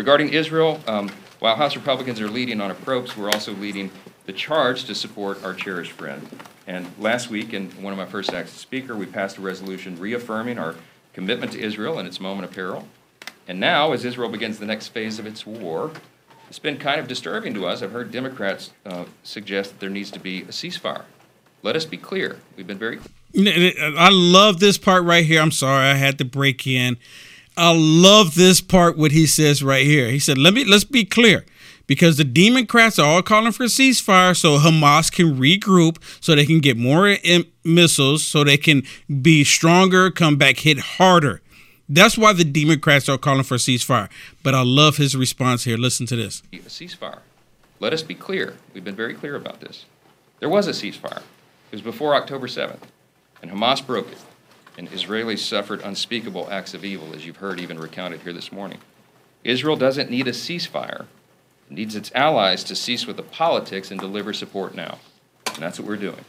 Regarding Israel, um, While House Republicans are leading on approach, we're also leading the charge to support our cherished friend. And last week, in one of my first acts as Speaker, we passed a resolution reaffirming our commitment to Israel in its moment of peril. And now, as Israel begins the next phase of its war, it's been kind of disturbing to us. I've heard Democrats uh, suggest that there needs to be a ceasefire. Let us be clear. We've been very I love this part right here. I'm sorry I had to break in. I love this part what he says right here. He said, "Let me let's be clear." Because the Democrats are all calling for a ceasefire so Hamas can regroup, so they can get more missiles, so they can be stronger, come back, hit harder. That's why the Democrats are calling for a ceasefire. But I love his response here. Listen to this. A ceasefire. Let us be clear. We've been very clear about this. There was a ceasefire. It was before October 7th, and Hamas broke it and Israelis suffered unspeakable acts of evil, as you've heard even recounted here this morning. Israel doesn't need a ceasefire. It needs its allies to cease with the politics and deliver support now. And that's what we're doing.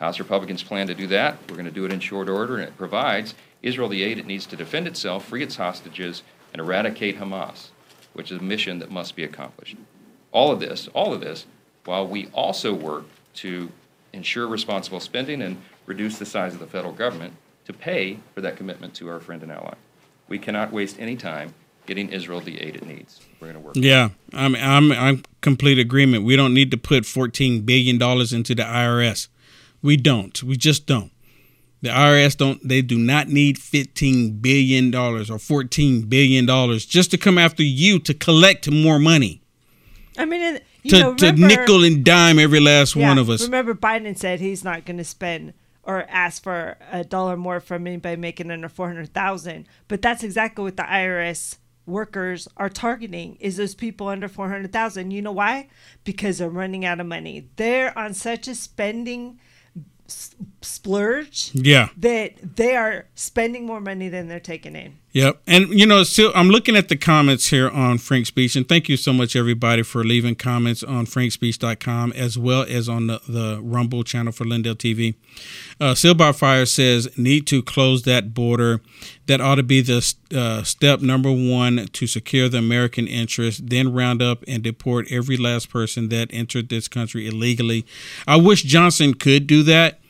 House Republicans plan to do that. We're going to do it in short order, and it provides Israel the aid it needs to defend itself, free its hostages, and eradicate Hamas, which is a mission that must be accomplished. All of this, all of this, while we also work to ensure responsible spending and reduce the size of the federal government to pay for that commitment to our friend and ally. We cannot waste any time getting Israel the aid it needs. We're going to work. Yeah, I'm I'm I'm complete agreement. We don't need to put 14 billion dollars into the IRS. We don't. We just don't. The IRS don't they do not need 15 billion dollars or 14 billion dollars just to come after you to collect more money. I mean, you to, know, remember, to nickel and dime every last yeah, one of us. Remember Biden said he's not going to spend or ask for a dollar more from anybody making under 400,000. But that's exactly what the IRS workers are targeting is those people under 400,000. You know why? Because they're running out of money. They're on such a spending splurge yeah that they are spending more money than they're taking in Yep. And you know, still I'm looking at the comments here on Frank Speech and thank you so much everybody for leaving comments on frankspeech.com as well as on the, the Rumble channel for Lindell TV. Uh Seal by Fire says need to close that border. That ought to be the uh, step number 1 to secure the American interest, then round up and deport every last person that entered this country illegally. I wish Johnson could do that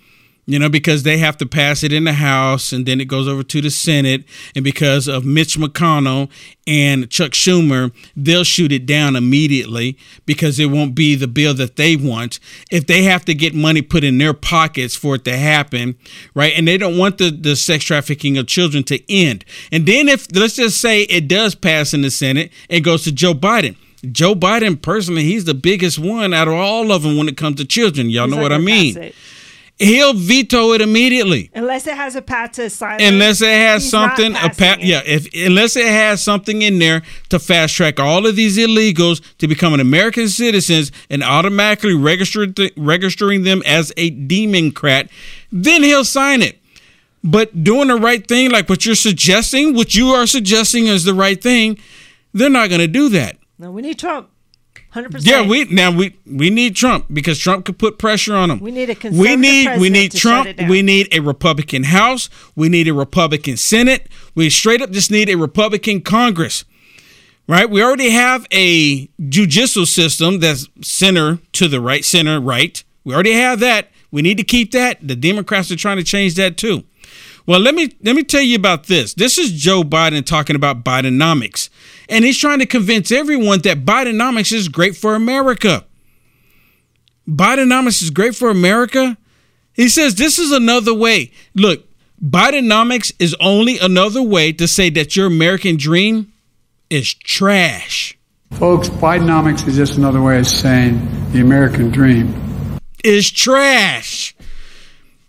you know, because they have to pass it in the House and then it goes over to the Senate. And because of Mitch McConnell and Chuck Schumer, they'll shoot it down immediately because it won't be the bill that they want. If they have to get money put in their pockets for it to happen, right? And they don't want the, the sex trafficking of children to end. And then if, let's just say it does pass in the Senate, it goes to Joe Biden. Joe Biden, personally, he's the biggest one out of all of them when it comes to children. Y'all he's know what I mean he'll veto it immediately unless it has a path to asylum. Unless it has something a pat, yeah. If unless it has something in there to fast track all of these illegals to becoming American citizens and automatically register th- registering them as a democrat, then he'll sign it. But doing the right thing, like what you're suggesting, what you are suggesting is the right thing, they're not going to do that. No, we need Trump. 100%. Yeah, we now we we need Trump because Trump could put pressure on him. We need a conservative we need we need Trump. We need a Republican House. We need a Republican Senate. We straight up just need a Republican Congress. Right? We already have a judicial system that's center to the right, center right. We already have that. We need to keep that. The Democrats are trying to change that too. Well, let me let me tell you about this. This is Joe Biden talking about Bidenomics. And he's trying to convince everyone that Bidenomics is great for America. Bidenomics is great for America. He says this is another way. Look, Bidenomics is only another way to say that your American dream is trash. Folks, Bidenomics is just another way of saying the American dream is trash.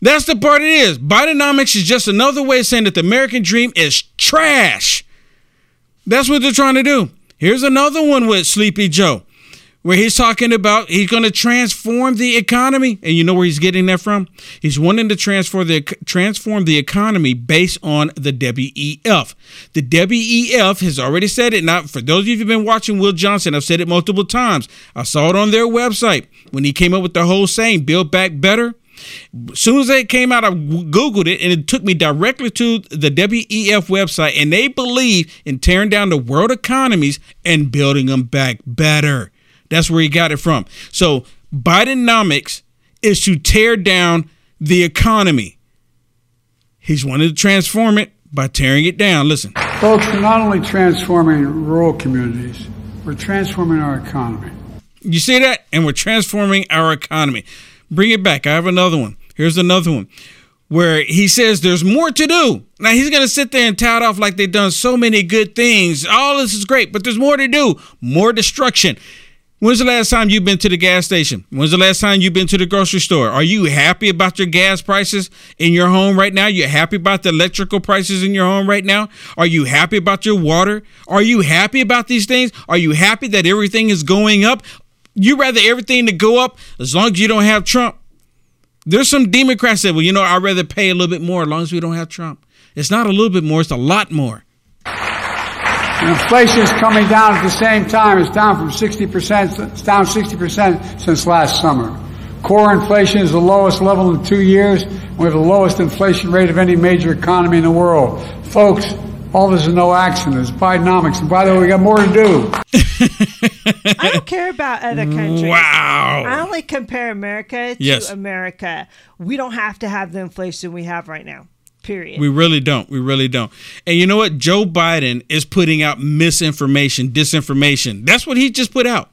That's the part it is. Bidenomics is just another way of saying that the American dream is trash. That's what they're trying to do. Here's another one with Sleepy Joe, where he's talking about he's going to transform the economy, and you know where he's getting that from? He's wanting to transform the transform the economy based on the WEF. The WEF has already said it. Now, for those of you who've been watching Will Johnson, I've said it multiple times. I saw it on their website when he came up with the whole saying, "Build Back Better." As soon as they came out, I Googled it and it took me directly to the WEF website. And they believe in tearing down the world economies and building them back better. That's where he got it from. So Bidenomics is to tear down the economy. He's wanted to transform it by tearing it down. Listen. Folks, we're not only transforming rural communities, we're transforming our economy. You see that? And we're transforming our economy. Bring it back. I have another one. Here's another one where he says there's more to do. Now he's going to sit there and tout off like they've done so many good things. All this is great, but there's more to do. More destruction. When's the last time you've been to the gas station? When's the last time you've been to the grocery store? Are you happy about your gas prices in your home right now? You're happy about the electrical prices in your home right now? Are you happy about your water? Are you happy about these things? Are you happy that everything is going up? You rather everything to go up as long as you don't have Trump. There's some Democrats that, well, you know, I'd rather pay a little bit more as long as we don't have Trump. It's not a little bit more, it's a lot more. Inflation is coming down at the same time. It's down from 60%, it's down 60% since last summer. Core inflation is the lowest level in two years. We have the lowest inflation rate of any major economy in the world. Folks, all this is no accident. It's Bidenomics. And by the way, we got more to do. I don't care about other countries. Wow. I only compare America to Yes. America. We don't have to have the inflation we have right now. Period. We really don't. We really don't. And you know what? Joe Biden is putting out misinformation, disinformation. That's what he just put out.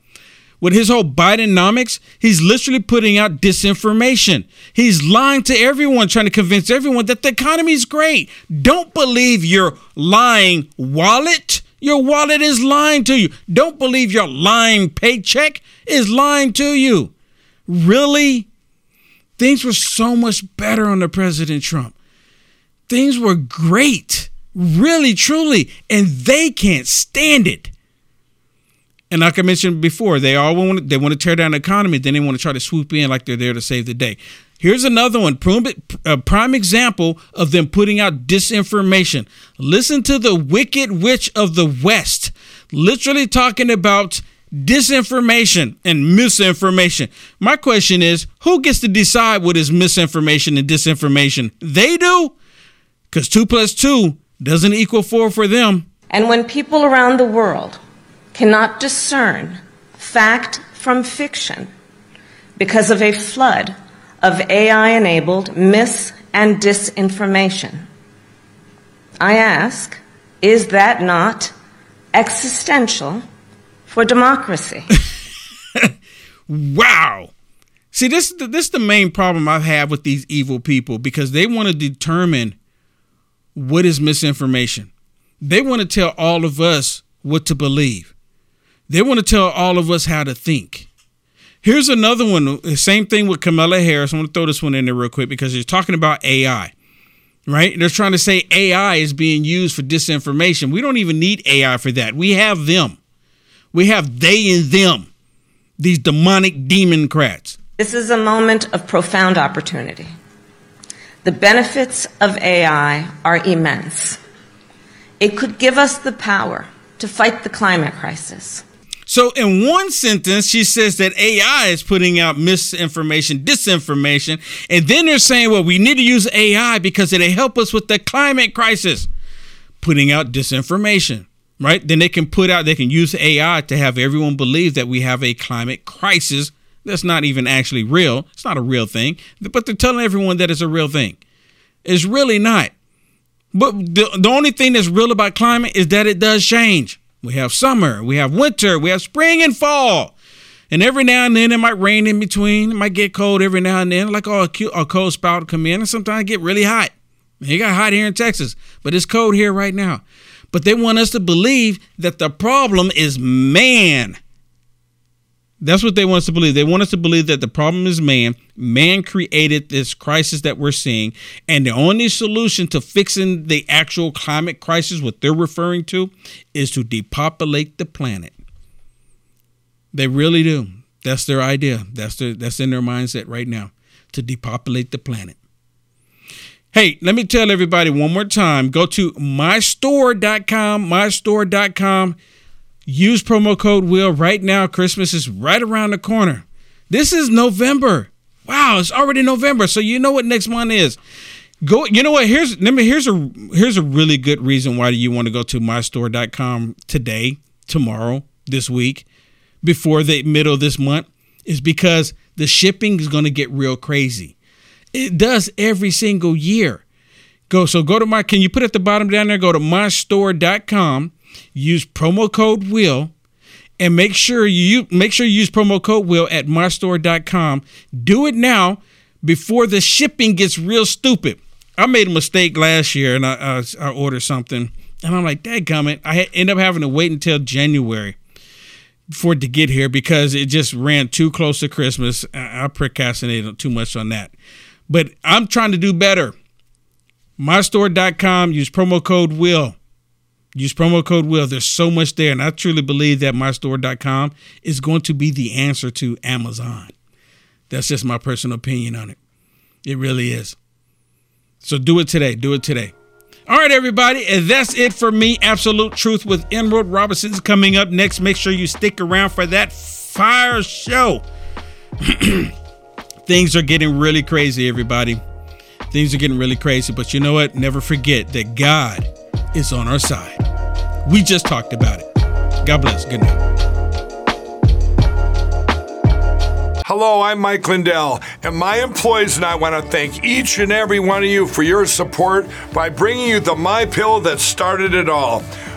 With his whole Bidenomics, he's literally putting out disinformation. He's lying to everyone, trying to convince everyone that the economy is great. Don't believe your lying wallet. Your wallet is lying to you. Don't believe your lying paycheck is lying to you. Really? Things were so much better under President Trump things were great, really, truly, and they can't stand it. And like I mentioned before, they all want they want to tear down the economy, then they want to try to swoop in like they're there to save the day. Here's another one, a uh, prime example of them putting out disinformation. Listen to the Wicked Witch of the West, literally talking about disinformation and misinformation. My question is, who gets to decide what is misinformation and disinformation? They do? Because two plus two doesn't equal four for them. And when people around the world cannot discern fact from fiction because of a flood of AI enabled mis and disinformation, I ask, is that not existential for democracy? Wow. See, this this is the main problem I've with these evil people because they want to determine what is misinformation. They want to tell all of us what to believe. They want to tell all of us how to think. Here's another one. Same thing with Kamala Harris. I want to throw this one in there real quick because he's talking about AI, right? They're trying to say AI is being used for disinformation. We don't even need AI for that. We have them. We have they and them, these demonic democrats. This is a moment of profound opportunity. The benefits of AI are immense. It could give us the power to fight the climate crisis. So, in one sentence, she says that AI is putting out misinformation, disinformation, and then they're saying, well, we need to use AI because it'll help us with the climate crisis, putting out disinformation, right? Then they can put out, they can use AI to have everyone believe that we have a climate crisis that's not even actually real. It's not a real thing, but they're telling everyone that it's a real thing. It's really not. But the, the only thing that's real about climate is that it does change. We have summer, we have winter, we have spring and fall. And every now and then it might rain in between. It might get cold every now and then, like a, cold spout come in, and sometimes get really hot. It got hot here in Texas, but it's cold here right now. But they want us to believe that the problem is man. That's what they want us to believe. They want us to believe that the problem is man. Man created this crisis that we're seeing. And the only solution to fixing the actual climate crisis, what they're referring to, is to depopulate the planet. They really do. That's their idea. That's their that's in their mindset right now. To depopulate the planet. Hey, let me tell everybody one more time. Go to mystore.com, mystore.com. Use promo code WILL right now. Christmas is right around the corner. This is November. Wow, it's already November. So you know what next month is. Go you know what? Here's here's a here's a really good reason why you want to go to mystore.com today, tomorrow, this week, before the middle of this month, is because the shipping is gonna get real crazy. It does every single year. Go so go to my can you put at the bottom down there, go to mystore.com, use promo code will and make sure you make sure you use promo code will at mystore.com. Do it now before the shipping gets real stupid. I made a mistake last year and I, I ordered something and I'm like, that gummit. I end up having to wait until January for it to get here because it just ran too close to Christmas. I, I procrastinated too much on that. But I'm trying to do better. Mystore.com, use promo code WILL. Use promo code WILL. There's so much there. And I truly believe that mystore.com is going to be the answer to Amazon. That's just my personal opinion on it. It really is. So do it today. Do it today. All right, everybody. And that's it for me. Absolute Truth with Emerald Robinson's coming up next. Make sure you stick around for that fire show. Things are getting really crazy, everybody. Things are getting really crazy. But you know what? Never forget that God is on our side. We just talked about it. God bless. Good night. Hello, I'm Mike Lindell, and my employees and I want to thank each and every one of you for your support by bringing you the My Pill that started it all.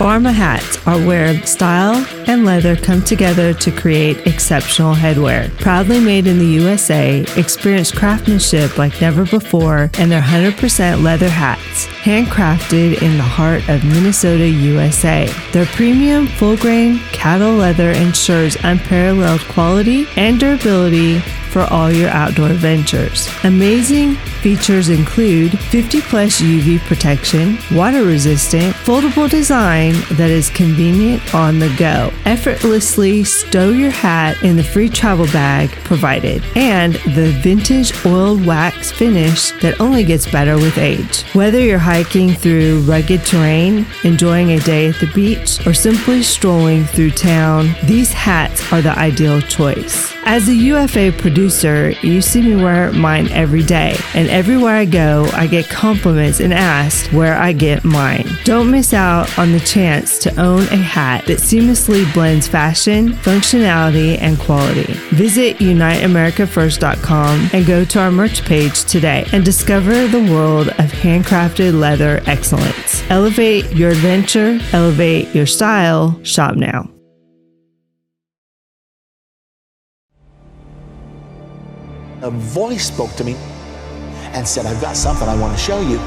Barma hats are where style and leather come together to create exceptional headwear. Proudly made in the USA, experience craftsmanship like never before, and they're 100% leather hats, handcrafted in the heart of Minnesota, USA. Their premium full grain cattle leather ensures unparalleled quality and durability for all your outdoor ventures. Amazing features include 50 plus UV protection, water resistant, foldable design that is convenient on the go. Effortlessly stow your hat in the free travel bag provided, and the vintage oil wax finish that only gets better with age. Whether you're hiking through rugged terrain, enjoying a day at the beach, or simply strolling through town, these hats are the ideal choice. As a UFA producer, you see me wear mine every day, and everywhere I go, I get compliments and asked where I get mine. Don't miss out on the chance to own a hat that seamlessly blends fashion, functionality, and quality. Visit UniteAmericaFirst.com and go to our merch page today and discover the world of handcrafted leather excellence. Elevate your adventure, elevate your style. Shop now. a voice spoke to me and said, I've got something I want to show you.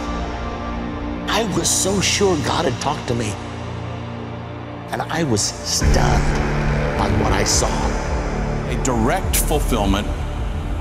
I was so sure God had talked to me. And I was stunned by what I saw. A direct fulfillment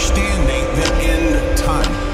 Understanding the end time.